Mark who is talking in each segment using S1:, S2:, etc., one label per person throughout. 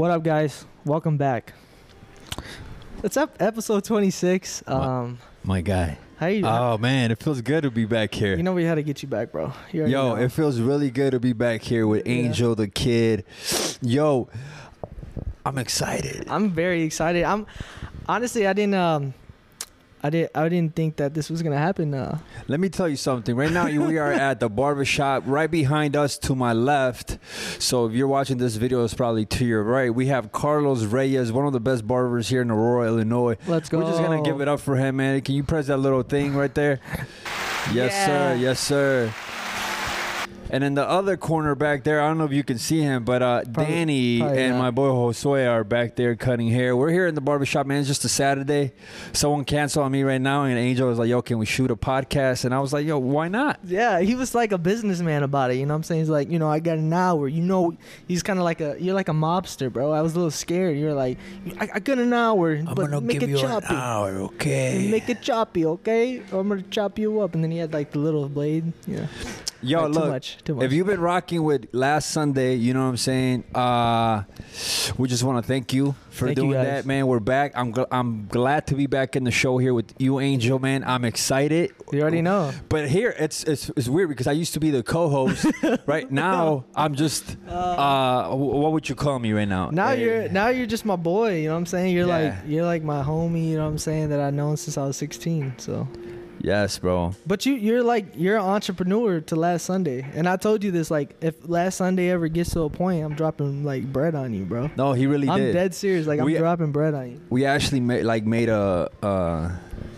S1: What up, guys? Welcome back. It's up episode 26. Um,
S2: My guy.
S1: how you? Doing?
S2: Oh man, it feels good to be back here.
S1: you know we had to get you back, bro. You
S2: Yo,
S1: know.
S2: it feels really good to be back here with
S1: Yeah.
S2: Angel the kid. Yo, I'm excited.
S1: I'm very excited. I'm honestly, I didn't. Um, I didn't. I didn't think that this was gonna happen. Uh,
S2: Let me tell you something. Right now, we are at the barbershop right behind us to my left. So if you're watching this video, it's probably to your right. We have Carlos Reyes, one of the best barbers here in Aurora, Illinois.
S1: let's go.
S2: We're just gonna give it up for him, man. Can you press that little thing right there? Yes,
S1: Yeah.
S2: sir. Yes, sir. And then the other corner back there, I don't know if you can see him, but uh,
S1: Probably-
S2: Danny
S1: probably
S2: and
S1: not.
S2: my boy Josue are back there cutting hair. We're here in the barbershop, man. It's just a Saturday. Someone canceled on me right now, and Angel was like, "Yo, can we shoot a podcast?" And I was like, "Yo, why not?"
S1: Yeah, he was like a businessman about it. You know what I'm saying? He's like, you know, I got an hour. You know, he's kind of like a, you're like a mobster, bro. I was a little scared. You're like, I, I got an hour, but make it choppy.
S2: An hour, okay?
S1: Make it choppy, okay? I'm gonna chop you up. And then he had like the little blade. Yeah.
S2: Yo,
S1: Like,
S2: look.
S1: too much. Too much.
S2: If you've been rocking with last Sunday, you know what I'm saying. Uh, we just want to thank you for
S1: Thank
S2: doing
S1: guys.
S2: that, man. We're back. I'm gl- I'm glad to be back in the show here with you, Angel, man. I'm excited.
S1: you already know.
S2: But here it's it's, it's weird because I used to be the co-host. right now, I'm just uh, wh- what would you call me right now?
S1: Now
S2: Hey.
S1: you're now you're just my boy. You know what I'm saying? You're
S2: Yeah.
S1: like you're like my homie. You know what I'm saying? That I've known since I was 16. So.
S2: Yes, bro.
S1: But you you're like you're an entrepreneur to last Sunday, and I told you this like if last Sunday ever gets to a point, I'm dropping like bread on you, bro.
S2: No, he really
S1: I'm
S2: did.
S1: dead serious. Like
S2: We-
S1: I'm dropping bread on you.
S2: We actually made like made a. Uh,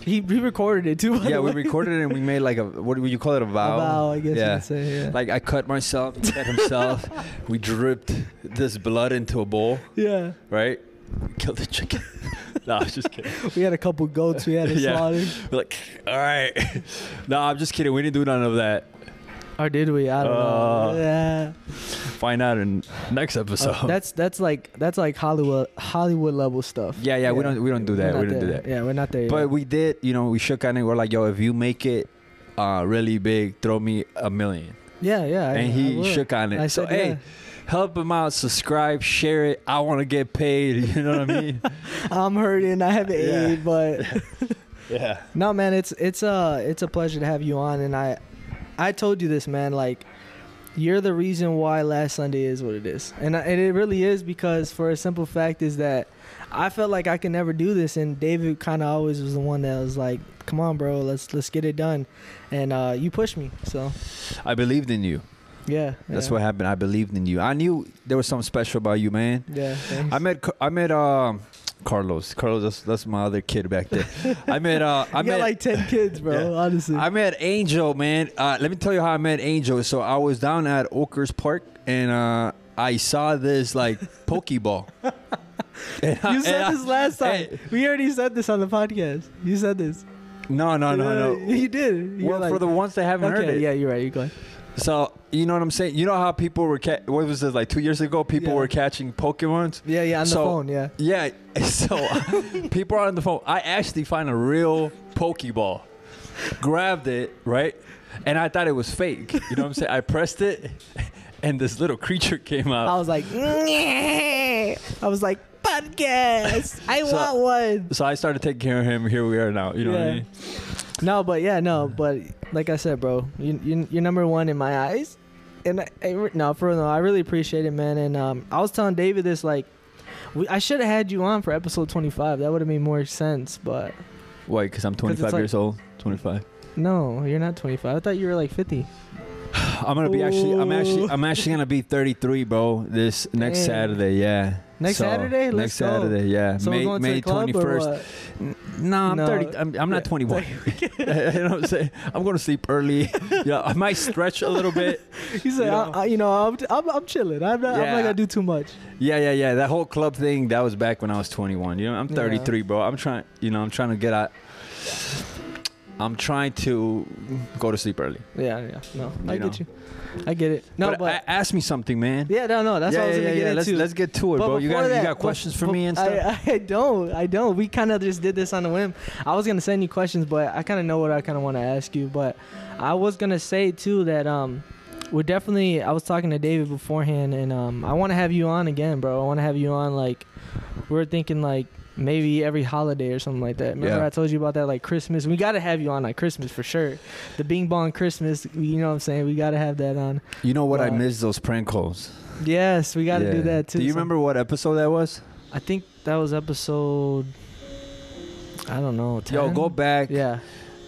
S1: He he recorded it too.
S2: yeah, we recorded it and we made like a what would you call it a vow?
S1: A
S2: vow?
S1: vow, I guess
S2: Yeah.
S1: you could say. Yeah.
S2: Like I cut myself, he cut himself. we dripped this blood into a bowl,
S1: yeah.
S2: right? Killed the chicken. no, I was just kidding.
S1: We had a couple goats we had to
S2: Yeah.
S1: slaughter.
S2: We're like, all right. no, I'm just kidding. We didn't do none of that.
S1: Or did we? I don't
S2: Uh,
S1: know. Yeah.
S2: Find out in next episode.
S1: Uh, that's that's like that's like Hollywood Hollywood level stuff.
S2: yeah, yeah, We don't we don't do that. We don't do that.
S1: Yeah, we're not there.
S2: But
S1: yet.
S2: we did. You know, we shook on it. We're like, yo, if you make it uh, really big, throw me a million.
S1: yeah, yeah.
S2: And
S1: I
S2: he
S1: will.
S2: shook on it.
S1: I
S2: so
S1: said,
S2: hey.
S1: yeah.
S2: Help him out, subscribe, share it. I want to get paid. You know what I mean?
S1: I'm hurting. I have
S2: Yeah.
S1: AIDS, but
S2: yeah.
S1: No, man, it's it's uh it's a pleasure to have you on, and I I told you this, man. Like, you're the reason why last Sunday is what it is, and I, and it really is because for a simple fact is that I felt like I could never do this, and David kind of always was the one that was like, "Come on, bro, let's let's get it done," and uh, you pushed me, so
S2: I believed in you.
S1: Yeah,
S2: That's
S1: yeah.
S2: what happened. I believed in you. I knew there was something special about you, man.
S1: Yeah, thanks.
S2: I met I met um Carlos. Carlos, that's, that's my other kid back there. I met uh I
S1: I
S2: met
S1: got like ten kids, bro.
S2: Yeah.
S1: Honestly,
S2: I met Angel, man. Uh, let me tell you how I met Angel. So I was down at Oakers Park and uh, I saw this like Pokeball. And I-
S1: you said
S2: I-
S1: this last time. We already said this on the podcast. You said this.
S2: no, no, no, no.
S1: You did. You
S2: Well,
S1: like-
S2: for the ones that haven't heard it.
S1: yeah, you're right. You're going.
S2: So you know what I'm saying? You know how people were ca- what was this like two years ago? People
S1: Yeah.
S2: were catching Pokemons.
S1: Yeah, yeah, on the phone, yeah.
S2: Yeah. So people are on the phone. I actually find a real Pokeball, grabbed it right, and I thought it was fake. You know what I'm saying? I pressed it, and this little creature came out.
S1: I was like, I was like, podcast. I
S2: So-
S1: want one.
S2: So I started taking care of him. Here we are now. You know what I mean?
S1: No, but yeah, no, but like I said, bro, you, you you're number one in my eyes, and I, I no, for real, no, I really appreciate it, man. And um, I was telling David this, like, we, I should have had you on for episode 25. That would have made more sense, but
S2: Why? Because I'm 25
S1: like-
S2: years old. 25.
S1: no, you're not 25. I thought you were like 50.
S2: I'm gonna be actually. I'm actually. I'm actually gonna be 33, bro. This next. Saturday. Yeah.
S1: Next
S2: So,
S1: Saturday? Let's go.
S2: next
S1: go.
S2: Saturday. Yeah.
S1: So
S2: May May
S1: to the club or
S2: 21st.
S1: what?
S2: No, I'm
S1: No.
S2: 30. I'm, I'm not 21. you know what I'm saying? I'm going to sleep early. yeah, I might stretch a little bit.
S1: He said,
S2: You know?
S1: I, you know, I'm, I'm, I'm chilling. I'm not, I'm
S2: Yeah.
S1: not gonna do too much.
S2: Yeah, yeah, yeah. That whole club thing, that was back when I was 21. You know, I'm
S1: Yeah.
S2: 33, bro. I'm trying, you know, I'm trying to get out. I'm trying to go to sleep early.
S1: Yeah, yeah. No, I
S2: You
S1: get you. I get it. No,
S2: but,
S1: but,
S2: a- ask me something, man.
S1: yeah, no, no. That's
S2: yeah,
S1: what I was
S2: yeah,
S1: gonna
S2: yeah,
S1: get
S2: Let's
S1: into.
S2: let's get to it,
S1: But
S2: bro. You got you got questions for
S1: bef-
S2: me and stuff.
S1: I, I don't. I don't. We kind of just did this on the whim. I was gonna send you questions, but I kind of know what I kind of want to ask you. But I was gonna say too that um, we're definitely. I was talking to David beforehand, and um, I want to have you on again, bro. I want to have you on. Like, we're thinking like maybe every holiday or something like that. Remember
S2: Yeah.
S1: I told you about that like Christmas. We got to have you on like Christmas for sure. The Bing Bong Christmas. You know what I'm saying? We got to have that on.
S2: You know what? I
S1: uh,
S2: miss those prank calls.
S1: Yes, we got to
S2: Yeah.
S1: do that too.
S2: Do you
S1: some-
S2: remember what episode that was?
S1: I think that was episode. I don't know. 10?
S2: Yo, go back.
S1: Yeah,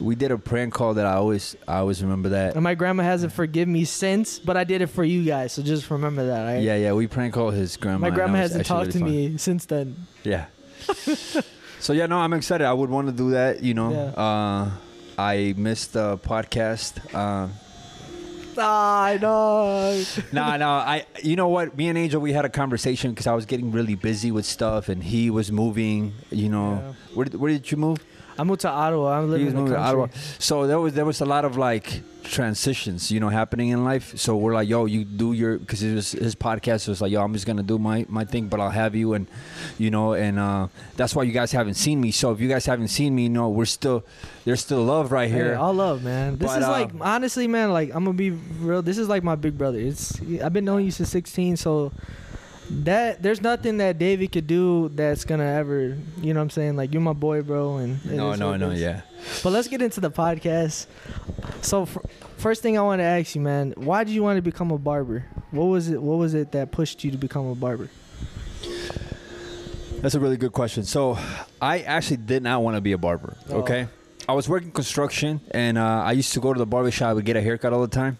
S2: We did a prank call that I always I always remember that.
S1: and my grandma hasn't forgiven me since, but I did it for you guys, so just remember that. Right?
S2: Yeah, yeah. We prank called his grandma.
S1: My grandma hasn't talked to
S2: fun.
S1: me since then.
S2: Yeah. So yeah, no, I'm excited. I would want to do that. You know,
S1: Yeah.
S2: uh, I missed the podcast. Uh,
S1: Ah, I know.
S2: no, no, I. You know what? Me and Angel, we had a conversation because I was getting really busy with stuff, and he was moving. You know,
S1: Yeah.
S2: where did, where did you move?
S1: I moved to Ottawa. I'm living in the
S2: to
S1: country.
S2: Ottawa. So there was there was a lot of like transitions, you know, happening in life. So we're like, yo, you do your because his his podcast was like, yo, I'm just gonna do my my thing, but I'll have you and you know, and uh, that's why you guys haven't seen me. So if you guys haven't seen me, you know, we're still there's still love right
S1: Hey,
S2: here.
S1: all love, man. This
S2: But,
S1: is
S2: uh,
S1: like honestly, man. Like I'm gonna be real. This is like my big brother. It's I've been knowing you since 16, so that there's nothing that David could do that's gonna ever, you know, what I'm saying. Like you're my boy, bro. And
S2: no, no, no, yeah.
S1: But let's get into the podcast. So f- first thing I want to ask you, man, why did you want to become a barber? What was it? What was it that pushed you to become a barber?
S2: That's a really good question. So, I actually did not want to be a barber.
S1: Oh.
S2: Okay, I was working construction, and uh, I used to go to the barber shop and get a haircut all the time.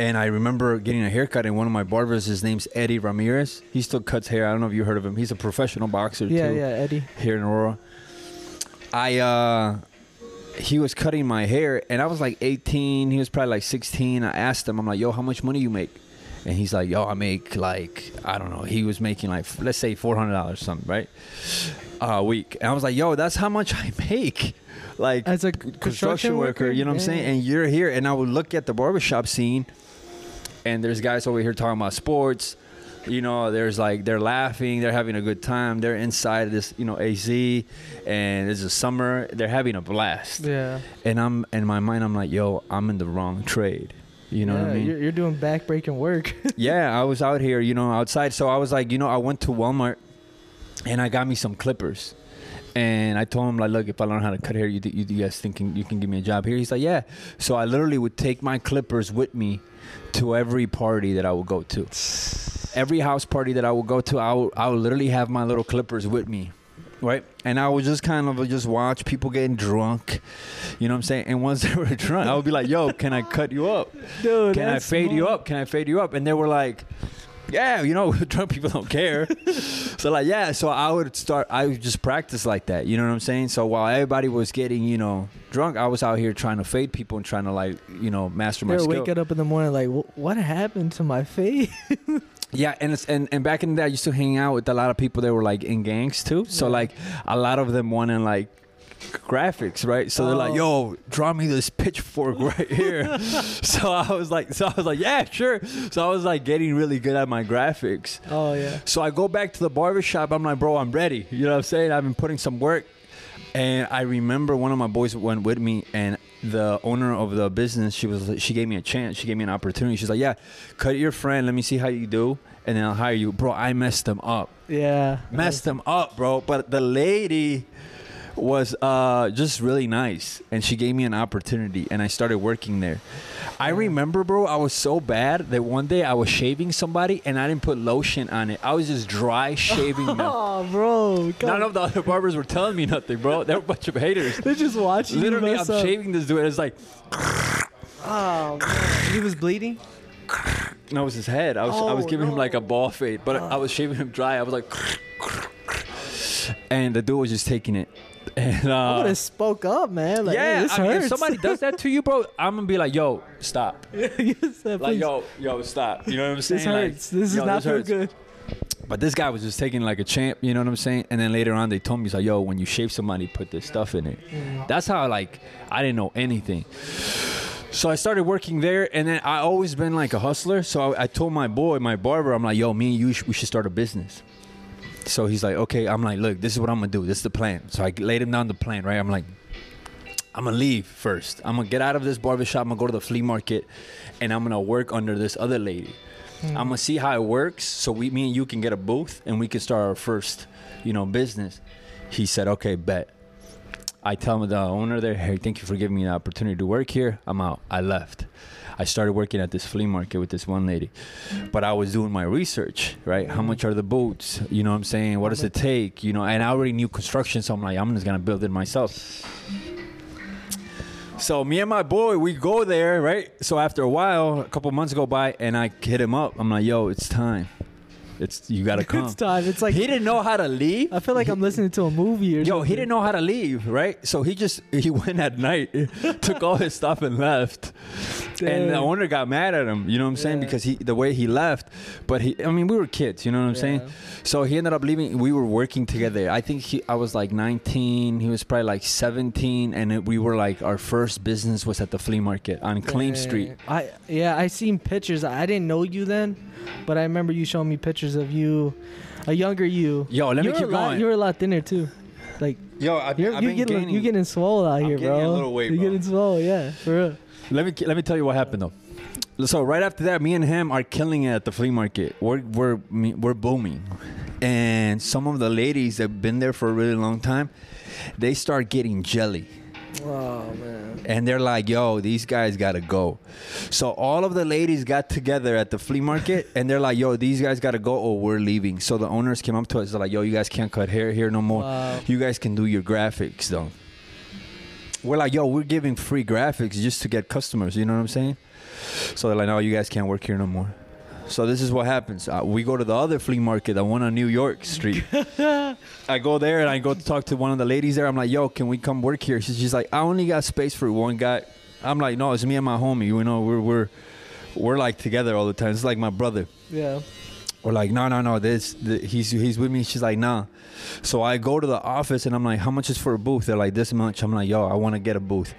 S2: And I remember getting a haircut, and one of my barbers, his name's Eddie Ramirez. He still cuts hair. I don't know if you heard of him. He's a professional boxer
S1: Yeah,
S2: too
S1: yeah, yeah, Eddie.
S2: here in Aurora. I uh he was cutting my hair and I was like 18, he was probably like 16. I asked him, I'm like, "Yo, how much money you make?" And he's like, "Yo, I make like I don't know. He was making like let's say $400 something, right? a week." And I was like, "Yo, that's how much I make." Like
S1: As a
S2: construction,
S1: construction
S2: worker,
S1: worker?
S2: you know what I'm saying? And you're here and I would look at the barbershop scene and there's guys over here talking about sports. You know, there's like they're laughing, they're having a good time. They're inside this, you know, AC, and it's a summer. They're having a blast.
S1: Yeah.
S2: And I'm in my mind, I'm like, yo, I'm in the wrong trade. You know
S1: yeah,
S2: what I mean?
S1: You're, you're doing back-breaking work.
S2: yeah, I was out here, you know, outside. So I was like, you know, I went to Walmart and I got me some clippers. And I told him like, look, if I learn how to cut hair, you, you, you guys thinking you can give me a job here? He's like, yeah. So I literally would take my clippers with me to every party that I would go to. Every house party that I would go to, I would, I would literally have my little clippers with me. Right, and I would just kind of just watch people getting drunk, you know what I'm saying. And once they were drunk, I would be like, "Yo, can I cut you up?
S1: Dude,
S2: Can I fade you up? Can I fade you up?" And they were like, "Yeah, you know, drunk people don't care." so like, yeah, so I would start. I would just practice like that. You know what I'm saying? So while everybody was getting, you know, drunk, I was out here trying to fade people and trying to like, you know, master my
S1: They're
S2: skill.
S1: waking up in the morning like, what happened to my face?
S2: Yeah, and it's and, and back in the day, I used to hang out with a lot of people that were like in gangs too. So
S1: Yeah.
S2: like a lot of them wanted like graphics, right? So they're like,
S1: Oh.
S2: "Yo, draw me this pitchfork right here." so I was like, so I was like, "Yeah, sure." So I was like getting really good at my graphics.
S1: oh yeah.
S2: So I go back to the barbershop. I'm like, "Bro, I'm ready." You know what I'm saying? I've been putting some work. And I remember one of my boys went with me, and the owner of the business, she was, she gave me a chance, she gave me an opportunity. She's like, "Yeah, cut your friend. Let me see how you do, and then I'll hire you." Bro, I messed them up,
S1: Yeah.
S2: messed them up, bro. But the lady was uh, just really nice, and she gave me an opportunity, and I started working there. I remember, bro, I was so bad that one day I was shaving somebody, and I didn't put lotion on it. I was just dry shaving them.
S1: Oh, bro. come
S2: None of the other barbers were telling me nothing, bro. They were a bunch of haters.
S1: They're just watching
S2: Literally, I'm
S1: up.
S2: shaving this dude. and It's like,
S1: Oh, man. he was bleeding.
S2: no, it was his head. I was, I was
S1: Oh,
S2: giving him like a ball fade, but I was shaving him dry. I was like, and the dude was just taking it. And
S1: I would
S2: uh,
S1: have spoke up, man. Like,
S2: yeah, I mean, if somebody does that to you, bro, I'm gonna be like, yo, stop.
S1: Said,
S2: Like, yo, yo, stop. You know what I'm saying?
S1: this
S2: Like,
S1: hurts. this is
S2: yo,
S1: not
S2: hurts.
S1: good.
S2: But this guy was just taking like a champ, you know what I'm saying? And then later on, they told me, he's like, yo, when you shave somebody, put this stuff in it. That's how, like, I didn't know anything. So I started working there, and then I always been like a hustler. So I, I told my boy, my barber, I'm like, yo, me and you, sh- we should start a business. So he's like, okay. I'm like, look, this is what I'm gonna do. This is the plan. So I laid him down the plan, right? I'm like, I'm gonna leave first. I'm gonna get out of this barbershop. I'm gonna go to the flea market, and I'm gonna work under this other lady. Hmm. I'm gonna see how it works, so we, me and you can get a booth, and we can start our first, you know, business. He said, "Okay, bet." I tell him the owner there, "Hey, thank you for giving me the opportunity to work here. I'm out." I left. I started working at this flea market with this one lady, but I was doing my research, right? How much are the boots? You know what I'm saying? What does it take? You know, and I already knew construction, so I'm like, I'm just gonna build it myself. So me and my boy, we go there, right? So after a while, a couple months go by, and I hit him up. I'm like, "Yo, it's time. It's you gotta come."
S1: It's time. It's like
S2: he didn't know how to leave.
S1: I feel like I'm listening to a movie or something.
S2: Yo,
S1: something.
S2: he didn't know how to leave, right? So he just he went at night, took all his stuff and left. And the owner got mad at him, you know what I'm saying?
S1: Yeah.
S2: Because he the way he left. But he I mean, we were kids, you know what I'm saying? So he ended up leaving. We were working together. I think he I was like 19, he was probably like 17 and it, we were like our first business was at the flea market on Claim Street.
S1: I yeah, I seen pictures. I didn't know you then, but I remember you showing me pictures of you, a younger you.
S2: Yo, let
S1: you
S2: me
S1: were
S2: keep
S1: a lot,
S2: going.
S1: You were a lot thinner too. Like
S2: Yo, I've,
S1: you're,
S2: I've
S1: you
S2: been
S1: getting
S2: gaining.
S1: you getting swole out
S2: I'm
S1: here,
S2: gaining
S1: bro.
S2: a little weight,
S1: You're
S2: bro.
S1: getting swole, yeah, for real.
S2: Let me let me tell you what happened though. So right after that, me and him are killing it at the flea market. We're we're we're booming, and some of the ladies that've been there for a really long time, they start getting jelly,
S1: Oh man.
S2: and they're like, "Yo, these guys gotta go." So all of the ladies got together at the flea market, and they're like, "Yo, these guys gotta go, or we're leaving." So the owners came up to us, they're like, "Yo, you guys can't cut hair here no more.
S1: Wow.
S2: You guys can do your graphics though." We're like, "Yo, we're giving free graphics just to get customers." You know what I'm saying? So they're like, no, you guys can't work here no more. So this is what happens. Uh, we go to the other flea market, the one on New York Street. I go there and I go to talk to one of the ladies there. I'm like, yo, can we come work here? She's, she's like, I only got space for one guy. I'm like, no, it's me and my homie. You know, we're we're we're like together all the time. It's like my brother.
S1: Yeah.
S2: We're like, no, no, no. This, the, he's he's with me. She's like, nah. So I go to the office and I'm like, how much is for a booth? They're like, this much. I'm like, yo, I want to get a booth.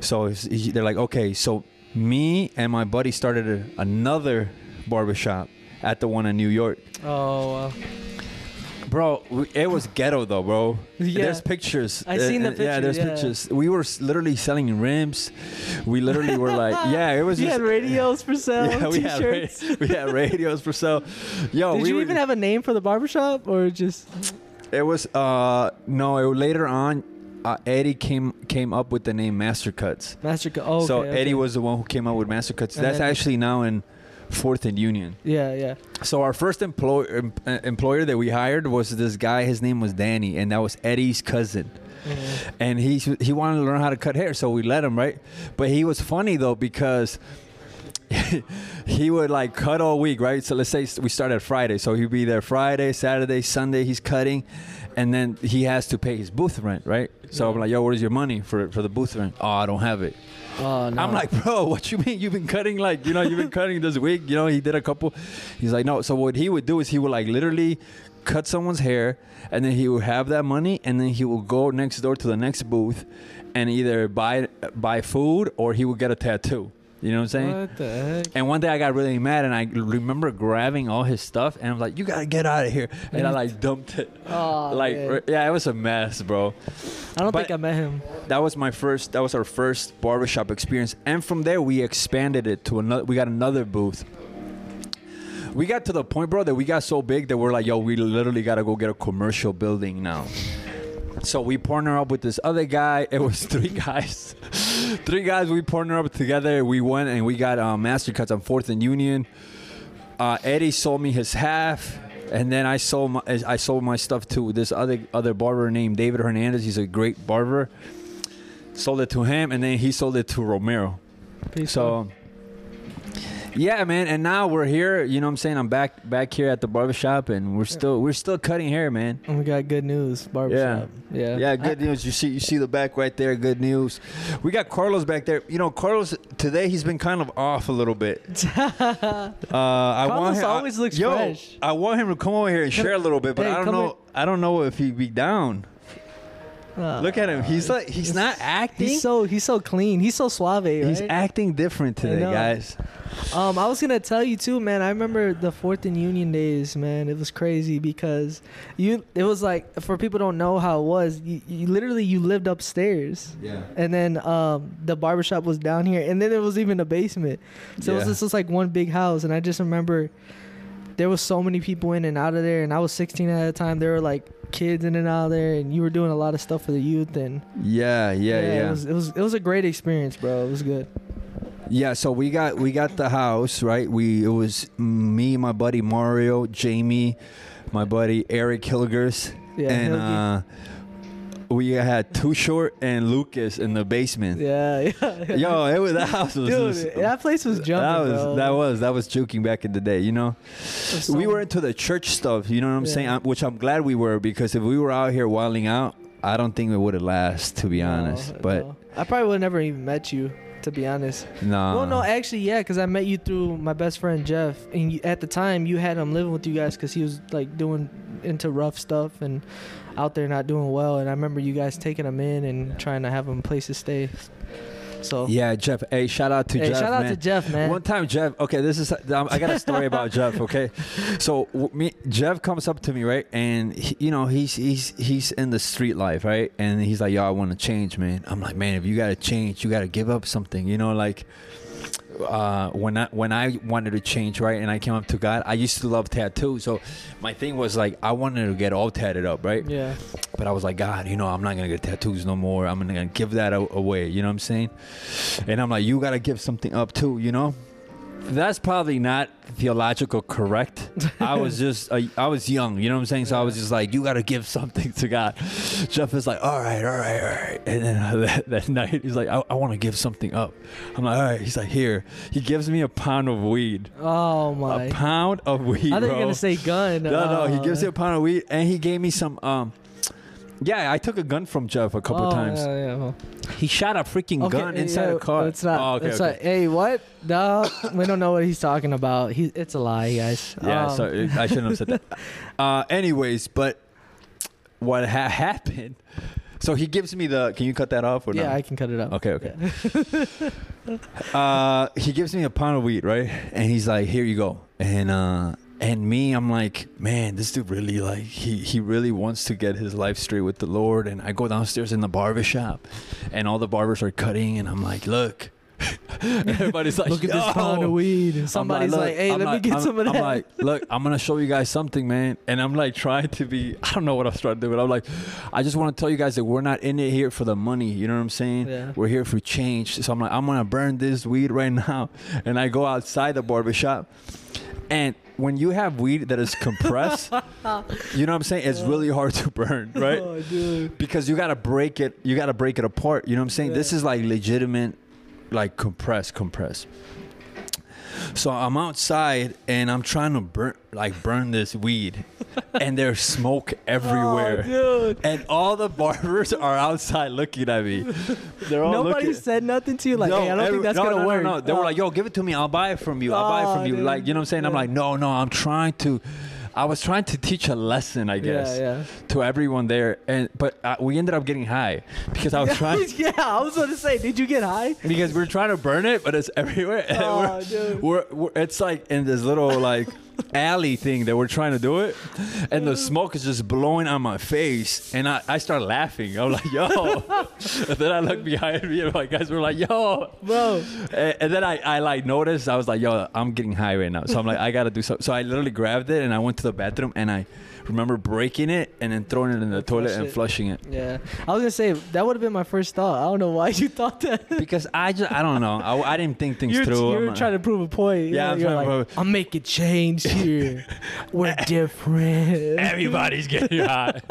S2: So they're like, okay. So me and my buddy started another barbershop at the one in New York.
S1: Oh. Uh,
S2: Bro, we, it was ghetto though, bro.
S1: Yeah.
S2: There's pictures.
S1: I seen the
S2: Uh, Yeah, there's
S1: pictures, yeah.
S2: pictures. We were literally selling rims. We literally were like, yeah, it was
S1: you
S2: just.
S1: had radios for sale,
S2: yeah, we had,
S1: t-shirts.
S2: we had radios for sale. Yo,
S1: Did
S2: we
S1: you
S2: were,
S1: even have a name for the barbershop or just
S2: It was uh no. It, later on, uh, Eddie came came up with the name Master Cuts.
S1: Master? Co- oh,
S2: so
S1: okay, okay.
S2: Eddie was the one who came up with Master Cuts. That's actually now in Fourth and Union.
S1: Yeah, yeah.
S2: So our first employer em- uh, employer that we hired was this guy. His name was Danny, and that was Eddie's cousin.
S1: Mhm.
S2: And he he wanted to learn how to cut hair, so we let him, right? But he was funny though because. he would like cut all week, right? So let's say we start at Friday, so he'd be there Friday, Saturday, Sunday. He's cutting, and then he has to pay his booth rent, right? So I'm like, "Yo, where's your money for for the booth rent?" Oh, I don't have it.
S1: Oh no.
S2: I'm like, bro, what you mean? You've been cutting like, you know, you've been cutting this wig. You know, he did a couple. He's like, no. So what he would do is he would like literally cut someone's hair, and then he would have that money, and then he would go next door to the next booth, and either buy buy food or he would get a tattoo. You know what I'm saying?
S1: What the heck?
S2: And one day I got really mad, and I remember grabbing all his stuff, and I'm like, "You gotta get out of here!" And I like dumped it.
S1: Oh,
S2: like,
S1: man.
S2: yeah, it was a mess, bro
S1: I don't
S2: but-
S1: think I met him.
S2: that was my first that was our first barbershop experience and from there we expanded it to another we got another booth we got to the point bro that we got so big that we're like yo we literally gotta go get a commercial building now so we partner up with this other guy it was three guys three guys we partner up together we went and we got um, master cuts on fourth and union uh, eddie sold me his half and then I sold my I sold my stuff to this other other barber named David Hernandez. He's a great barber. Sold it to him, and then he sold it to Romero.
S1: Peace.
S2: So, yeah, man. And now we're here. You know, what I'm saying I'm back back here at the barbershop, and we're still we're still cutting hair, man.
S1: And we got good news, barbershop. Yeah.
S2: Yeah, good news. You see, you see the back right there. Good news. We got Carlos back there. You know, Carlos today he's been kind of off a little bit. Uh, I want
S1: Carlos
S2: him, I-
S1: always looks
S2: yo,
S1: fresh.
S2: I want him to come over here and share a little bit, but
S1: Hey,
S2: I don't know.
S1: here.
S2: I don't know if he'd be down.
S1: Ah,
S2: Look at him. He's like he's not acting.
S1: He's so he's so clean. He's so suave, right?
S2: He's acting different today, guys.
S1: Um, I was gonna tell you too, man. I remember the Fourth and Union days, man. It was crazy because you. It was like for people don't know how it was. You, you literally you lived upstairs,
S2: Yeah.
S1: and then um the barbershop was down here, and then there was even a basement. So it was
S2: Yeah.
S1: just, just like one big house, and I just remember there was so many people in and out of there, and I was 16 at the time. There were like kids in and out of there, and you were doing a lot of stuff for the youth, and
S2: Yeah, yeah, yeah.
S1: It was it was it was a great experience, bro. It was good.
S2: Yeah, so we got we got the house right. We it was me, my buddy Mario, Jamie, my buddy Eric Hilgers,
S1: Yeah,
S2: and uh, we had Too Short and Lucas in the basement.
S1: Yeah, yeah.
S2: Yo, it was that house was
S1: Dude,
S2: was-
S1: that place was jumping,
S2: that was
S1: bro.
S2: that was that was juking back in the day, you know.
S1: so-
S2: we were into the church stuff, you know what I'm
S1: Yeah.
S2: saying? i which I'm glad we were because if we were out here wilding out, I don't think it would have last, to be
S1: No,
S2: honest. But
S1: no. I probably would have never even met you, to be honest.
S2: no,
S1: well, no, actually, yeah, because I met you through my best friend Jeff, and you, at the time you had him living with you guys because he was like doing into rough stuff and out there not doing well. And I remember you guys taking him in and trying to have him a place to stay. So
S2: yeah, Jeff. Hey, shout out to
S1: hey,
S2: Jeff,
S1: shout out
S2: man.
S1: to Jeff, man.
S2: One time, Jeff. Okay, this is. Um, I got a story about Jeff. Okay, so me, Jeff comes up to me, right, and he, you know he's he's he's in the street life, right, and he's like, "Yo, I want to change, man." I'm like, "Man, if you got to change, you got to give up something." You know, like uh, when I when I wanted to change, right, and I came up to God, I used to love tattoos, so my thing was like I wanted to get all tatted up, right?
S1: yeah,
S2: But I was like, God, you know, I'm not gonna get tattoos no more. I'm gonna give that away. You know what I'm saying? And I'm like, you gotta give something up too. You know? That's probably not theological correct. I was just, uh, I was young. You know what I'm saying? So I was just like, you gotta give something to God. Jeff is like, all right, all right, all right. And then that, that night, he's like, I, I want to give something up. I'm like, all right. He's like, here. He gives me a pound of weed.
S1: oh my.
S2: A pound of weed.
S1: I thought you were gonna say gun.
S2: No, no, he gives
S1: Uh,
S2: me a pound of weed, and he gave me some. Um, yeah, I took a gun from Jeff a couple
S1: oh,
S2: times.
S1: Yeah, yeah, well.
S2: He shot a freaking
S1: Okay,
S2: gun inside
S1: yeah,
S2: a car.
S1: It's not.
S2: Oh, okay,
S1: it's
S2: okay.
S1: not- hey, what? No, we don't know what he's talking about. He, it's a lie, guys.
S2: Yeah,
S1: Um,
S2: so I shouldn't have said that. Uh, anyways, but what ha- happened? So he gives me the. Can you cut that off or
S1: yeah,
S2: not?
S1: I can cut it off.
S2: Okay, okay.
S1: Yeah.
S2: uh, he gives me a pound of weed, right? And he's like, "Here you go." And uh, and me, I'm like, "Man, this dude really like he he really wants to get his life straight with the Lord." And I go downstairs in the barber shop, and all the barbers are cutting, and I'm like, "Look." Everybody's like,
S1: Look at this pound of weed. And somebody's
S2: "Look,"
S1: like, hey,
S2: I'm
S1: let
S2: like-
S1: me get
S2: I'm-
S1: some of that.
S2: I'm like, look, I'm gonna show you guys something, man. And I'm like trying to be, I don't know what I was trying to do, but I'm like, I just want to tell you guys that we're not in it here for the money. You know what I'm saying?
S1: Yeah.
S2: We're here for change. So I'm like, I'm gonna burn this weed right now, and I go outside the barbershop, and when you have weed that is compressed, you know what I'm saying? It's really hard to burn, oh, right?
S1: Oh, dude.
S2: because you gotta break it you gotta break it apart you know what i'm saying this is like legitimate like compressed, compress so i'm outside and i'm trying to burn like burn this weed and there's smoke oh, everywhere
S1: Oh, dude.
S2: and all the barbers are outside looking at me they're all
S1: Nobody
S2: looking
S1: said nothing to you. Like,
S2: no,
S1: hey, I don't
S2: every-
S1: think that's
S2: no,
S1: gonna
S2: no, no,
S1: work.
S2: No, They were
S1: Oh.
S2: like, "Yo, give it to me. I'll buy it from you. I'll buy it
S1: Oh,
S2: from you."
S1: dude.
S2: Like, you know what I'm saying? I'm like, "No, no. I'm trying to. I was trying to teach a lesson, I guess,
S1: Yeah,
S2: to everyone there, and but uh, we ended up getting high because I was
S1: yeah.
S2: trying
S1: yeah, I was going to say, did you get high?
S2: because we are trying to burn it, but it's everywhere.
S1: Oh,
S2: we're,
S1: dude.
S2: we're, we're it's like in this little like alley thing that we're trying to do it, and the smoke is just blowing on my face, and I, I start laughing. I'm like, "Yo!" and then I look behind me, and my guys were like, "Yo!"
S1: Bro.
S2: And, and then I, I like noticed I was like, yo, I'm getting high right now. So I'm like, I gotta do something. So I literally grabbed it and I went to the bathroom and I remember breaking it and then throwing it in the toilet
S1: Flush
S2: and
S1: it.
S2: flushing it.
S1: Yeah. I was going to say, that would have been my first thought. I don't know why you thought that.
S2: Because I just I don't know. I, I didn't think things
S1: You're,
S2: through.
S1: you're
S2: I'm
S1: trying to prove a point.
S2: Yeah, I'm trying to
S1: like,
S2: prove-
S1: I'm making change here. We're different.
S2: everybody's getting high.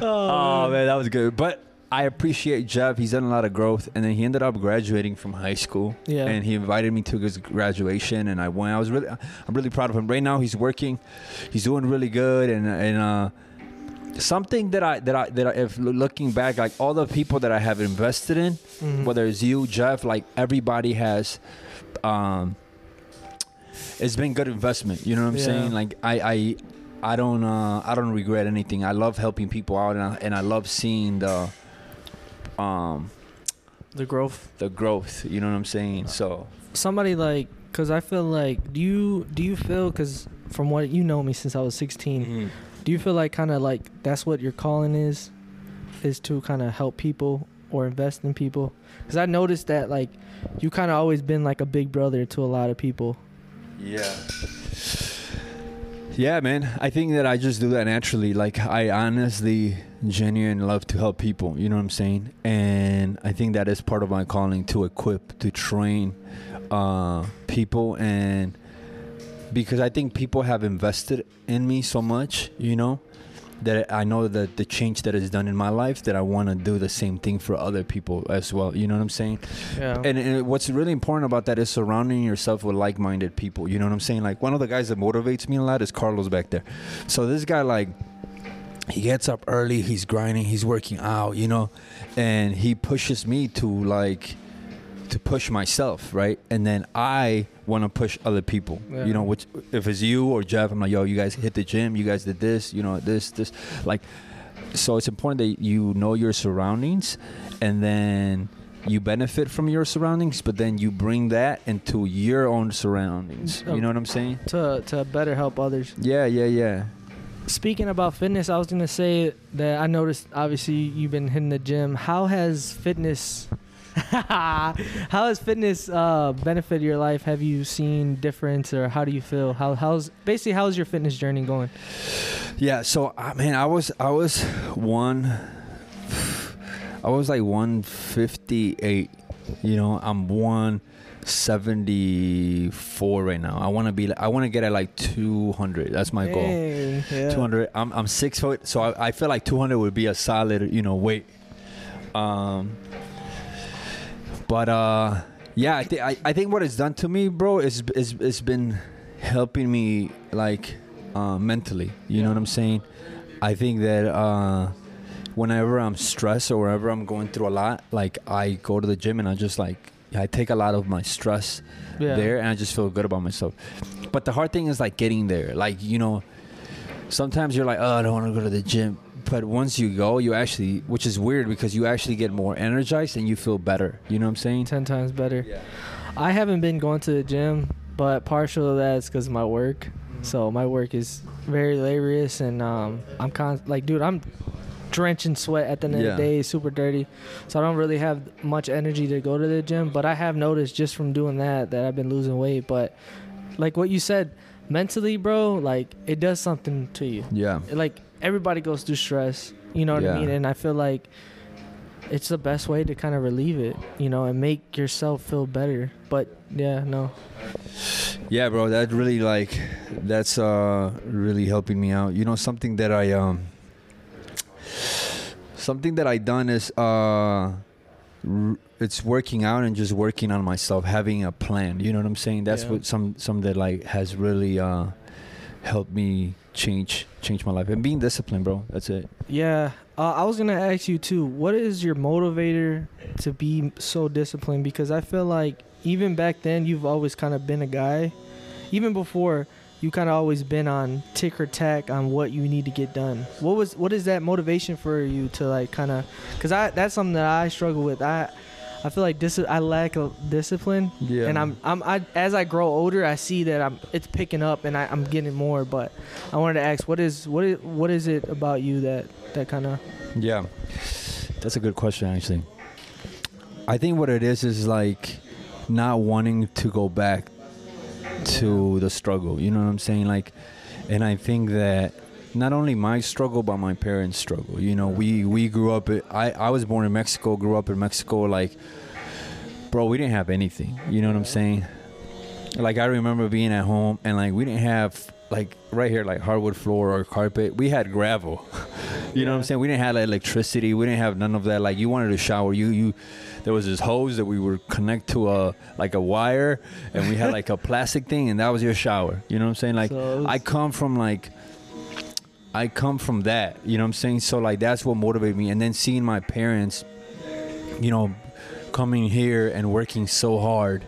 S2: oh, oh man, that was good. But I appreciate Jeff. He's done a lot of growth, and then he ended up graduating from high school.
S1: Yeah.
S2: And he invited me to his graduation, and I went. I was really, I'm really proud of him. Right now, he's working. He's doing really good, and and uh, something that I that I that I, if looking back, like all the people that I have invested in,
S1: Mhm.
S2: whether it's you, Jeff, like everybody has. Um, it's been good investment. You know what I'm
S1: Yeah.
S2: saying? Like I, I, I don't, uh, I don't regret anything. I love helping people out, and I, and I love seeing the, um,
S1: The growth.
S2: the growth. You know what I'm saying? So
S1: Somebody like, cause I feel like, do you do you feel, cause from what you know me since I was 16, do you feel like kind of like that's what your calling is, is to kind of help people or invest in people? Cause I noticed that like, you kind of always been like a big brother to a lot of people.
S2: Yeah. Yeah, man. I think that I just do that naturally. Like I honestly, genuine love to help people. You know what I'm saying? And I think that is part of my calling to equip, to train uh, people, and because I think people have invested in me so much. You know. That I know that the change that is done in my life, that I want to do the same thing for other people as well. You know what I'm saying?
S1: Yeah.
S2: And, and what's really important about that is surrounding yourself with like-minded people. You know what I'm saying? Like one of the guys that motivates me a lot is Carlos back there. So this guy, like, he gets up early, he's grinding, he's working out, you know, and he pushes me to like to push myself, right? And then I want to push other people.
S1: Yeah.
S2: You know, which if it's you or Jeff, I'm like, yo, you guys hit the gym, you guys did this, you know, this, this, like. So it's important that you know your surroundings, and then you benefit from your surroundings, but then you bring that into your own surroundings. You oh. know what I'm saying?
S1: to to better help others.
S2: Yeah, yeah, yeah.
S1: Speaking about fitness, I was gonna say that I noticed. Obviously, you've been hitting the gym. How has fitness? how has fitness uh, benefited your life? Have you seen difference, or how do you feel? How how's basically how's your fitness journey going?
S2: Yeah, so I mean, I was I was one, I was like one fifty eight. You know, I'm one seventy four right now. I want to be. I want to get at like two hundred. That's my goal.
S1: Yeah.
S2: Two hundred. I'm I'm six foot, so I, I feel like two hundred would be a solid you know weight. Um. But uh, yeah, I think I, I think what it's done to me, bro, is is it's been helping me like uh, mentally. You know what I'm saying? I think that uh, whenever I'm stressed or whenever I'm going through a lot, like I go to the gym and I just like I take a lot of my stress
S1: Yeah.
S2: there and I just feel good about myself. But the hard thing is like getting there. Like you know, sometimes you're like, oh, I don't want to go to the gym. But once you go, you actually, which is weird because you actually get more energized and you feel better. You know what I'm saying?
S1: ten times better.
S2: Yeah.
S1: I haven't been going to the gym, but partial of that's because of my work. So my work is very laborious, and um, I'm con- like, dude, I'm drenching sweat at the end
S2: Yeah.
S1: of the day, super dirty. So I don't really have much energy to go to the gym. But I have noticed just from doing that that I've been losing weight. But like what you said, mentally, bro, like it does something to you.
S2: Yeah.
S1: Like everybody goes through stress, you know what
S2: Yeah.
S1: I mean? And I feel like it's the best way to kind of relieve it, you know, and make yourself feel better. But yeah, no.
S2: Yeah, bro, that really like that's uh really helping me out. You know, something that I um something that I done is uh r- it's working out and just working on myself, having a plan. You know what I'm saying? That's
S1: Yeah.
S2: what some some that like has really uh helped me change change my life and being disciplined, bro. That's it.
S1: Yeah. Uh, I was to ask you too, what is your motivator to be so disciplined? Because I feel like even back then, you've always kind of been a guy. Even before, you kind of always been on tick or tack on what you need to get done. What was what is that motivation for you to like kind of? Because I that's something that I struggle with. I I feel like dis- I lack a discipline.
S2: Yeah.
S1: And I'm I'm I, as I grow older, I see that I'm it's picking up and I, I'm getting more. But I wanted to ask, what is what is what is it about you that that kind of
S2: Yeah, that's a good question, actually. I think what it is is like not wanting to go back to the struggle. You know what I'm saying? Like, and I think that not only my struggle, but my parents' struggle. You know, we we grew up. I I was born in Mexico, grew up in Mexico. Like, bro, we didn't have anything. You know what I'm saying? Like I remember being at home and like we didn't have like right here like hardwood floor or carpet. We had gravel. you know what I'm saying? We didn't have like, electricity. We didn't have none of that. Like you wanted to shower, you you there was this hose that we would connect to a like a wire and we had like a plastic thing and that was your shower. You know what I'm saying? Like
S1: So was-
S2: I come from like I come from that. You know what I'm saying? So like that's what motivated me and then seeing my parents you know coming here and working so hard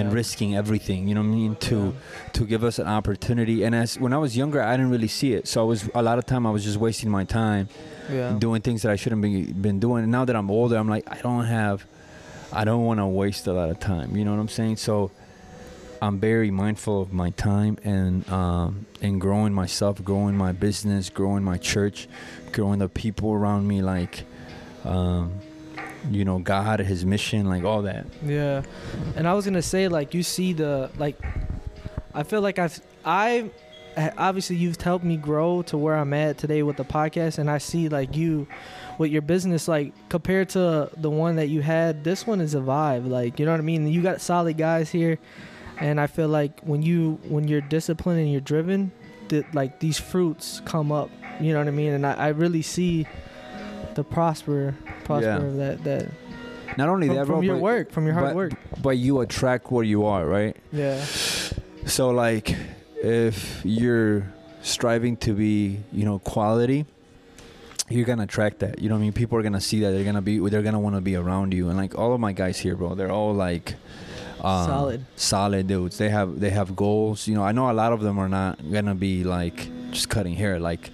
S2: and risking everything you know what i mean to to give us an opportunity and as when i was younger i didn't really see it so i was a lot of time i was just wasting my time
S1: yeah
S2: doing things that i shouldn't be been doing and now that i'm older i'm like i don't have I don't want to waste a lot of time. You know what I'm saying? So I'm very mindful of my time and um, and growing myself, growing my business, growing my church, growing the people around me, like um, you know God, His mission, like all that.
S1: Yeah, and I was gonna say like you see the like, I feel like I've I obviously you've helped me grow to where I'm at today with the podcast, and I see like you with your business like compared to the one that you had. This one is a vibe, like you know what I mean. You got solid guys here, and I feel like when you when you're disciplined and you're driven, that like these fruits come up. You know what I mean, and I, I really see the prosper prosper
S2: Yeah.
S1: of that that
S2: Not only
S1: from,
S2: that,
S1: from
S2: bro,
S1: your
S2: but,
S1: work, from your hard
S2: but,
S1: work.
S2: but you attract what you are, right?
S1: Yeah.
S2: So like if you're striving to be, you know, quality, you're gonna attract that. You know what I mean? People are gonna see that. They're gonna be they're gonna wanna be around you. And like all of my guys here, bro, they're all like um,
S1: Solid.
S2: solid dudes. They have they have goals. You know, I know a lot of them are not gonna be like just cutting hair. Like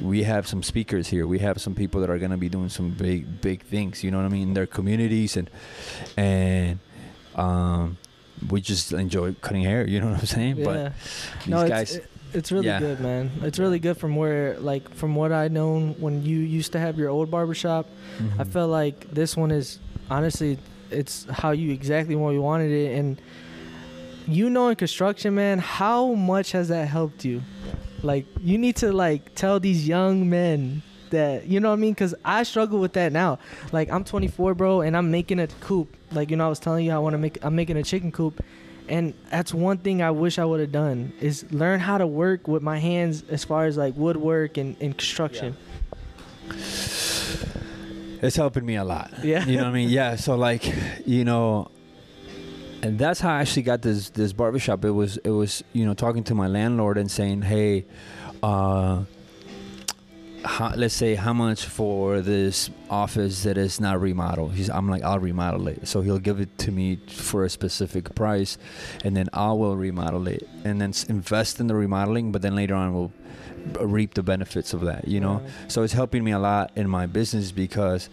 S2: we have some speakers here. We have some people that are gonna be doing some big big things. You know what I mean? In their communities and and um we just enjoy cutting hair. You know what I'm saying?
S1: Yeah.
S2: But these
S1: no,
S2: guys,
S1: it's, it- it's really
S2: Yeah.
S1: good, man. It's really good from where, like, from what I known when you used to have your old barbershop. I
S2: Mhm.
S1: felt like this one is honestly, it's how you exactly what you wanted it, and you know, in construction, man, how much has that helped you? Like, you need to like tell these young men that you know what I mean, because I struggle with that now. Like, I'm 24, bro, and I'm making a coop. Like, you know, I was telling you, I want to make. I'm making a chicken coop. And that's one thing I wish I would have done is learn how to work with my hands as far as like woodwork and, and construction.
S2: It's helping me a lot.
S1: Yeah.
S2: You know what I mean? Yeah. So like, you know, and that's how I actually got this this barbershop. It was it was you know talking to my landlord and saying, hey, uh, how, let's say how much for this office that is not remodeled. He's I'm like I'll remodel it. So he'll give it to me for a specific price, and then I will remodel it and then invest in the remodeling. But then later on we'll reap the benefits of that. You know.
S1: Right.
S2: So it's helping me a lot in my business because,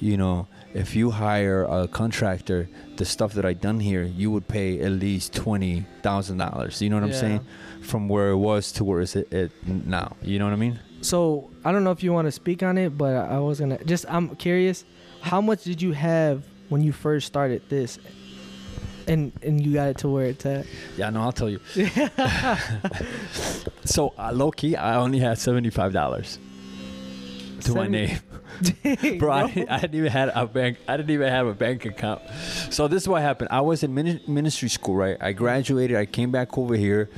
S2: you know, if you hire a contractor, the stuff that I done here, you would pay at least twenty thousand dollars. You know what I'm
S1: Yeah.
S2: saying? From where it was to where it's at at now. You know what I mean?
S1: So I don't know if you want to speak on it, but I was gonna just I'm curious, how much did you have when you first started this, and and you got it to where it's at?
S2: Yeah, no, I'll tell you. so uh, low key, I only had seventy five dollars to my name.
S1: Dang,
S2: bro, I, didn't- I didn't even have a bank. I didn't even have a bank account. So this is what happened. I was in mini- ministry school, right? I graduated. I came back over here,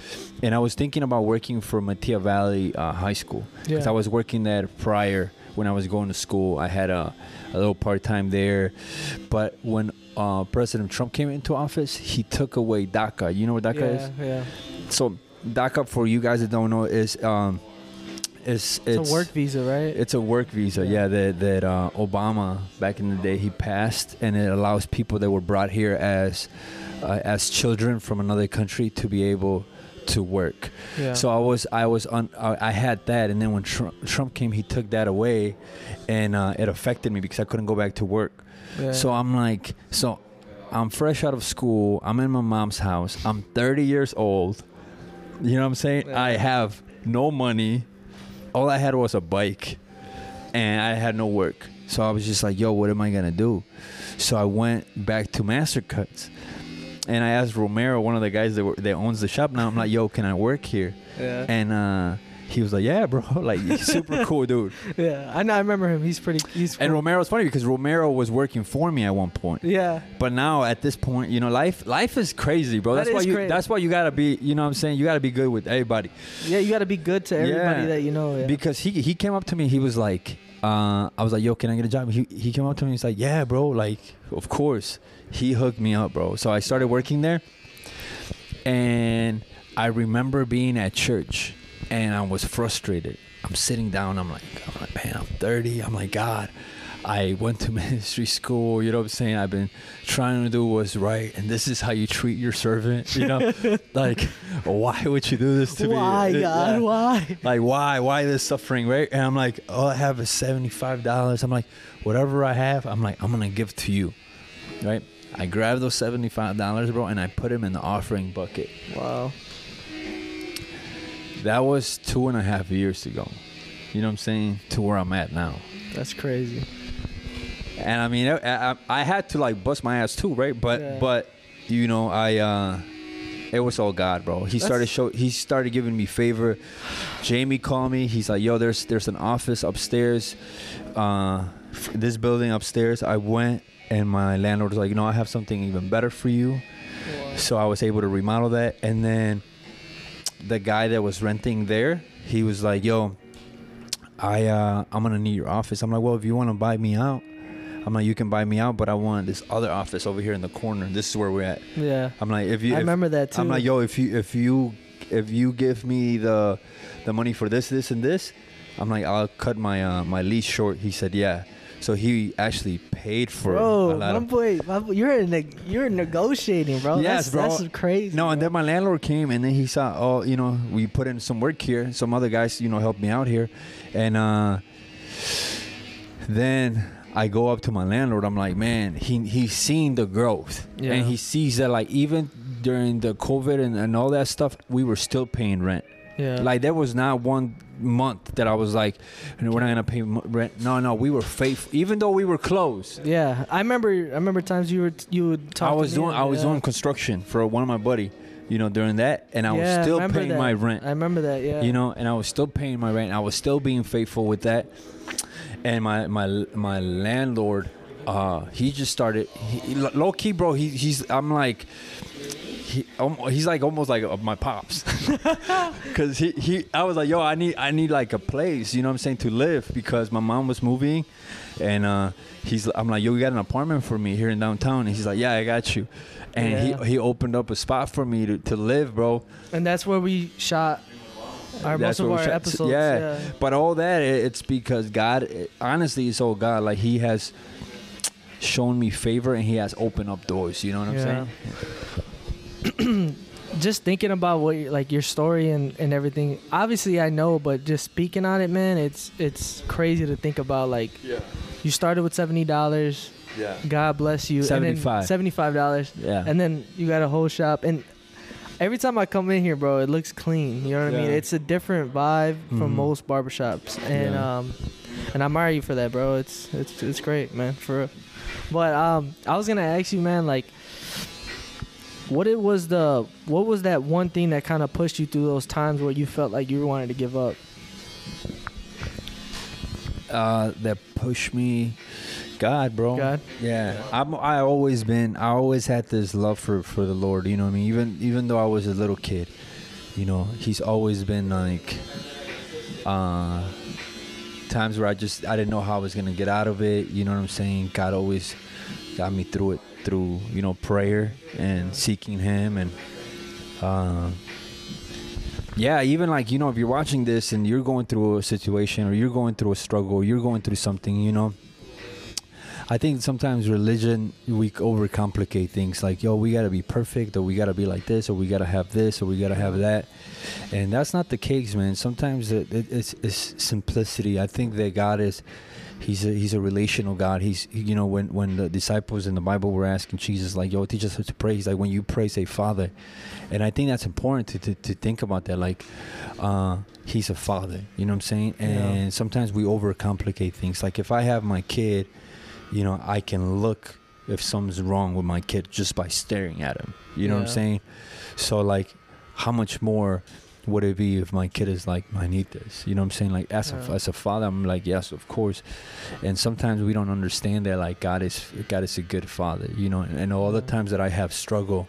S2: and I was thinking about working for Metea Valley uh, High School because
S1: Yeah.
S2: I was working there prior when I was going to school. I had a, a little part time there, but when uh, President Trump came into office, he took away DACA. You know what DACA is?
S1: yeah, yeah.
S2: So DACA, for you guys that don't know, is um, is
S1: It's, a work visa, right?
S2: it's a work visa,
S1: Yeah.
S2: yeah. that that uh, Obama back in the day he passed, and it allows people that were brought here as uh, as children from another country to be able to work.
S1: yeah.
S2: So I was I was on I I had that, and then when Trump, Trump came, he took that away, and uh, it affected me because I couldn't go back to work.
S1: Yeah.
S2: So I'm like, so I'm fresh out of school. I'm in my mom's house. I'm 30 years old. You know what I'm saying?
S1: Yeah.
S2: I have no money. All I had was a bike, and I had no work. So I was just like, yo, what am I gonna do? So I went back to Mastercuts, and I asked Romero, one of the guys that were, that owns the shop now. I'm like, yo, can I work here?
S1: yeah.
S2: And uh, he was like, yeah, bro. Like, super cool dude.
S1: yeah. I know. I remember him. He's pretty. He's.
S2: And
S1: cool.
S2: Romero's funny because Romero was working for me at one point.
S1: yeah.
S2: But now at this point, you know, life life is crazy, bro.
S1: That
S2: That's why you
S1: crazy.
S2: that's why you gotta be you know what I'm saying? You gotta be good with everybody.
S1: Yeah. You got to be good to everybody
S2: Yeah.
S1: that you know. Yeah.
S2: Because he he came up to me, he was like, uh, I was like, yo, can I get a job? He he came up to me, he's like, Yeah, bro, like, of course. He hooked me up, bro. So I started working there and I remember being at church and I was frustrated. I'm sitting down, I'm like, I'm like, man, I'm 30. I'm like, God, I went to ministry school, you know what I'm saying? I've been trying to do what's right, and this is how you treat your servant, you know? like, why would you do this to
S1: Why,
S2: me?
S1: Why, God?
S2: Yeah.
S1: Why?
S2: Like, why? Why this suffering, right? And I'm like, all I have is $75. I'm like, whatever I have, I'm like, I'm to give to you. right? I grabbed those seventy-five dollars, bro, and I put them in the offering bucket.
S1: Wow.
S2: That was two and a half years ago. You know what I'm saying? To where I'm at now.
S1: That's crazy.
S2: And I mean, I, I, I had to like bust my ass too, right? But
S1: Yeah.
S2: but you know, I uh, it was all God, bro. He started
S1: That's-
S2: show. He started giving me favor. Jamie called me. He's like, "Yo, there's there's an office upstairs, uh, this building upstairs." I went, and my landlord was like, "You know, I have something even better for you." So I was able to remodel that, and then the guy that was renting there, he was like, "Yo, I uh, I'm gonna need your office." I'm like, "Well, if you want to buy me out." I'm like, you can buy me out, but I want this other office over here in the corner. This is where we're at.
S1: Yeah.
S2: I'm like, if you,
S1: I
S2: if-
S1: remember that too.
S2: I'm like, yo, if you, if you, if you give me the, the money for this, this, and this, I'm like, I'll cut my, uh, my lease short. He said, yeah. So he actually paid for
S1: Bro,
S2: a lot
S1: my
S2: of.
S1: boy, my boy, you're in you're negotiating, bro.
S2: Yes,
S1: that's,
S2: bro.
S1: That's crazy.
S2: No, and then my landlord came, and then he saw, oh, you know, we put in some work here. Some other guys, you know, helped me out here, and uh, then I go up to my landlord. I'm like, man, he he's seen the growth,
S1: Yeah.
S2: and he sees that like even during the COVID and, and all that stuff, we were still paying rent.
S1: Yeah.
S2: Like there was not one month that I was like, we're not gonna pay rent. No, no, we were faithful, even though we were closed.
S1: yeah, I remember. I remember times you were you would talk.
S2: I was
S1: me
S2: doing
S1: and-
S2: I was
S1: yeah.
S2: doing construction for one of my buddy, you know, during that, and I
S1: Yeah,
S2: was still
S1: remember
S2: paying
S1: that.
S2: my rent.
S1: I remember that. Yeah.
S2: You know, and I was still paying my rent. I was still being faithful with that. And my my my landlord, uh, he just started he, low key, bro. He, he's I'm like. He, he's like almost like my pops, cause he, he I was like yo I need I need like a place you know what I'm saying to live because my mom was moving, and uh, he's I'm like yo you got an apartment for me here in downtown and he's like yeah I got you, and
S1: Yeah.
S2: he he opened up a spot for me to, to live bro
S1: And that's where we shot our most of our
S2: shot-
S1: episodes.
S2: Yeah.
S1: Yeah.
S2: But all that, it's because God, it- honestly, it's all God. Like He has shown me favor and He has opened up doors. You know what I'm
S1: Yeah.
S2: saying?
S1: Just thinking about what like your story and, and everything. Obviously, I know, but just speaking on it, man, it's it's crazy to think about. Like
S2: Yeah.
S1: you started with seventy dollars.
S2: Yeah.
S1: God bless you.
S2: 75.
S1: Seventy five dollars.
S2: Yeah.
S1: and then you got a whole shop and every time i come in here bro it looks clean you know what i mean it's a different vibe from
S2: Mhm.
S1: most barbershops and
S2: Yeah.
S1: um and i admire you for that bro it's it's it's great man for real. but um i was gonna ask you man like what it was the what was that one thing that kind of pushed you through those times where you felt like you wanted to give up
S2: uh, that pushed me. God, bro.
S1: God?
S2: Yeah. I'm. I always been. I always had this love for for the Lord. You know what I mean? Even even though I was a little kid, you know, He's always been like, uh, times where I just I didn't know how I was gonna get out of it. You know what I'm saying? God always got me through it through you know prayer and seeking Him and. Uh, yeah, even like you know, if you're watching this and you're going through a situation or you're going through a struggle, you're going through something, you know. I think sometimes religion we overcomplicate things like yo we gotta be perfect or we gotta be like this or we gotta have this or we gotta have that, and that's not the case, man. Sometimes it, it, it's, it's simplicity. I think that God is, he's a, he's a relational God. He's you know when when the disciples in the Bible were asking Jesus like yo teach us how to pray. He's like when you pray say Father, and I think that's important to to, to think about that like. Uh, he's a father you know what i'm saying
S1: Yeah.
S2: and sometimes we overcomplicate things like if i have my kid you know i can look if something's wrong with my kid just by staring at him you know what i'm
S1: Yeah.
S2: saying so like how much more would it be if my kid is like i need this you know what i'm saying like as a, as a father i'm like yes of course and sometimes we don't understand that like god is god is a good father you know and all the times that i have struggle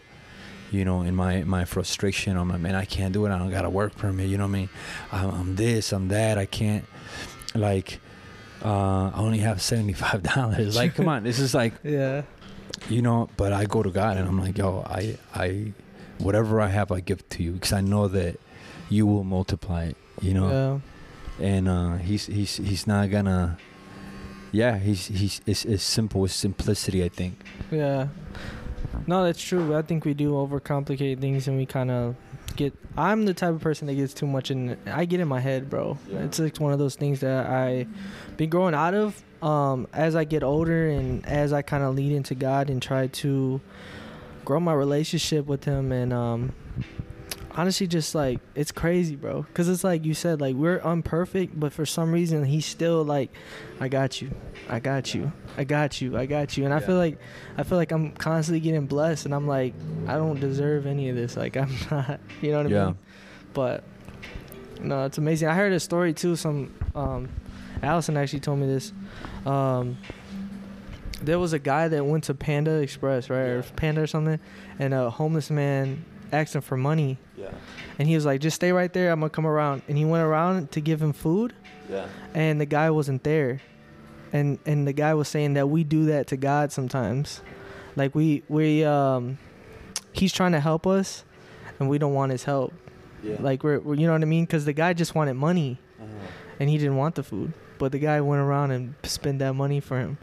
S2: you know, in my my frustration, I'm like, man, I can't do it. I don't got a work permit. You know what I mean? I'm, I'm this, I'm that. I can't. Like, uh, I only have seventy five dollars. Like, come on, this is like,
S1: yeah
S2: you know. But I go to God and I'm like, yo, I I, whatever I have, I give to you because I know that you will multiply it. You know,
S1: yeah
S2: and uh, he's he's he's not gonna. Yeah, he's he's it's, it's simple. It's simplicity. I think.
S1: Yeah. No, that's true. I think we do overcomplicate things and we kind of get. I'm the type of person that gets too much in. I get in my head, bro.
S2: Yeah.
S1: It's like one of those things that I been growing out of. um, as I get older and as I kind of lead into God and try to grow my relationship with Him, and um, honestly, just like it's crazy, bro. Cause it's like you said, like we're unperfect, but for some reason He's still like, I got you, I got you, I got you, I got you, and I
S2: Yeah.
S1: feel like I feel like I'm constantly getting blessed, and I'm like, I don't deserve any of this. Like I'm not, you know what I
S2: Yeah.
S1: mean? But no, it's amazing. I heard a story too. Some um, Allison actually told me this. Um, there was a guy that went to Panda Express, right, or Panda or something, and a homeless man asked him for money,
S2: Yeah.
S1: and he was like, "Just stay right there. I'm gonna come around." And he went around to give him food,
S2: Yeah.
S1: and the guy wasn't there, and and the guy was saying that we do that to God sometimes, like we we um, he's trying to help us, and we don't want his help.
S2: Yeah.
S1: Like we're, we're you know what I mean? Because the guy just wanted money and he didn't want the food, but the guy went around and spent that money for him.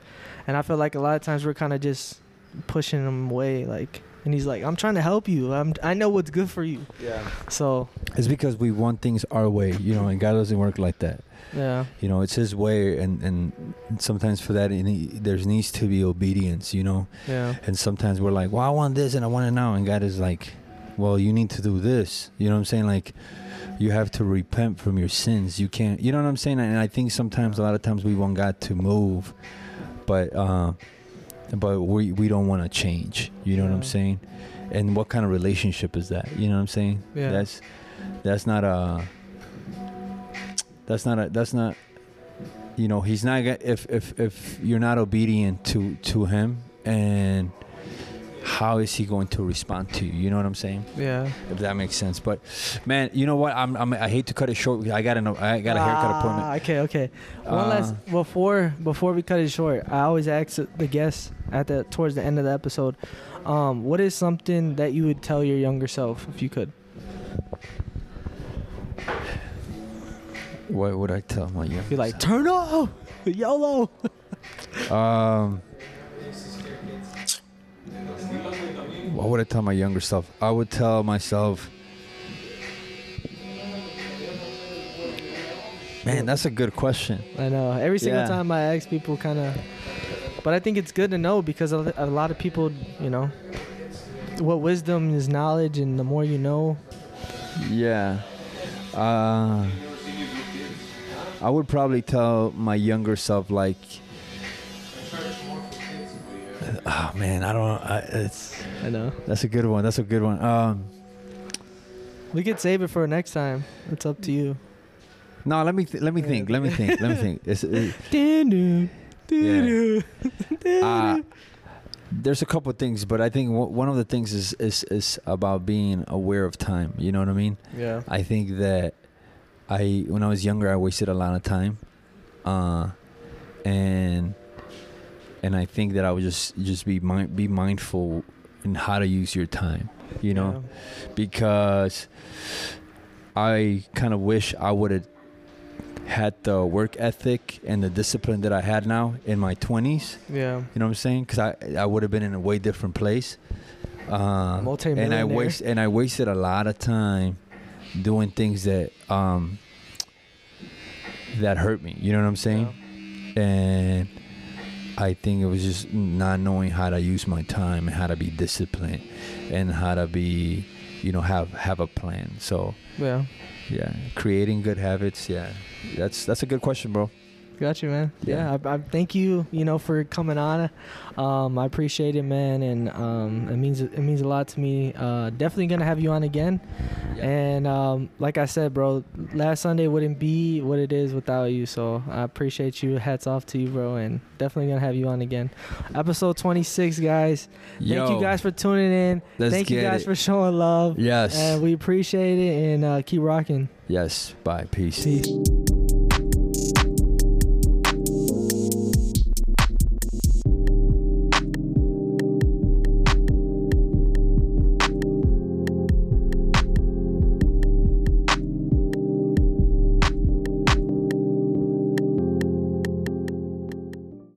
S1: And I feel like a lot of times we're kind of just pushing him away, like. And he's like, "I'm trying to help you. I'm, I know what's good for you."
S2: Yeah.
S1: So,
S2: It's because we want things our way, you know, and God doesn't work like that.
S1: yeah,
S2: You know, it's His way, and and sometimes for that, it need, there needs to be obedience. You know,
S1: yeah,
S2: and sometimes we're like, well, I want this and I want it now, and God is like, well, you need to do this. You know what I'm saying? Like, you have to repent from your sins. You can't. You know what I'm saying? And I think sometimes, a lot of times, we want God to move, but uh, but we we don't want to change. You know what I'm saying? And what kind of relationship is that? You know what I'm saying?
S1: Yeah.
S2: That's that's not a. That's not a. That's not. You know, he's not. gonna If if if you're not obedient to to him, and how is he going to respond to you? You know what I'm saying?
S1: yeah.
S2: If that makes sense. But man, you know what? I'm, I'm I hate to cut it short. I got an I got a haircut
S1: Ah,
S2: appointment.
S1: Okay, okay. One
S2: Uh,
S1: last before before we cut it short. I always ask the guests at the towards the end of the episode, um, what is something that you would tell your younger self if you could?
S2: What would I tell my young?
S1: Be like, turn off, YOLO.
S2: Um, what would I tell my younger self? I would tell myself, man, that's a good question.
S1: I know. Every single
S2: Yeah.
S1: time I ask people, kind of, but I think it's good to know because a a lot of people, you know, what wisdom is knowledge, and the more you know,
S2: Yeah. Uh, I would probably tell my younger self like, oh man, I don't. I, it's
S1: I know.
S2: that's a good one. That's a good one. Um,
S1: We could save it for next time. It's up to you.
S2: no, let me th- let me think. Let me think. Let me think. It's, it,
S1: Doo-doo, doo-doo,
S2: uh, there's a couple of things, but I think w- one of the things is, is is about being aware of time. You know what I mean?
S1: yeah.
S2: I think that I when I was younger I wasted a lot of time. Uh and and I think that I would just just be mind, be mindful in how to use your time, you know, because I kind of wish I would have had the work ethic and the discipline that I had now in my 20s.
S1: Yeah. yeah.
S2: You know what I'm saying? Because I I would have been in a way different place. Uh, and I waste and I wasted a lot of time doing things that um that hurt me. You know what I'm saying? And I think it was just not knowing how to use my time and how to be disciplined and how to be, you know, have have a plan. So
S1: Yeah.
S2: yeah, creating good habits. Yeah, that's that's a good question, bro.
S1: Got you, man. Yeah,
S2: Yeah.
S1: I, I thank you, you know, for coming on. Um, I appreciate it, man, and um, it means it means a lot to me. Uh, definitely gonna have you on again. And um, like I said, bro, last Sunday wouldn't be what it is without you. So I appreciate you. Hats off to you, bro, and definitely gonna have you on again. Episode 26, guys. Thank you guys for tuning in.
S2: let's
S1: Thank you guys
S2: it.
S1: for showing love.
S2: Yes.
S1: And we appreciate it and uh, keep rocking.
S2: yes. Bye. Peace.
S1: Peace.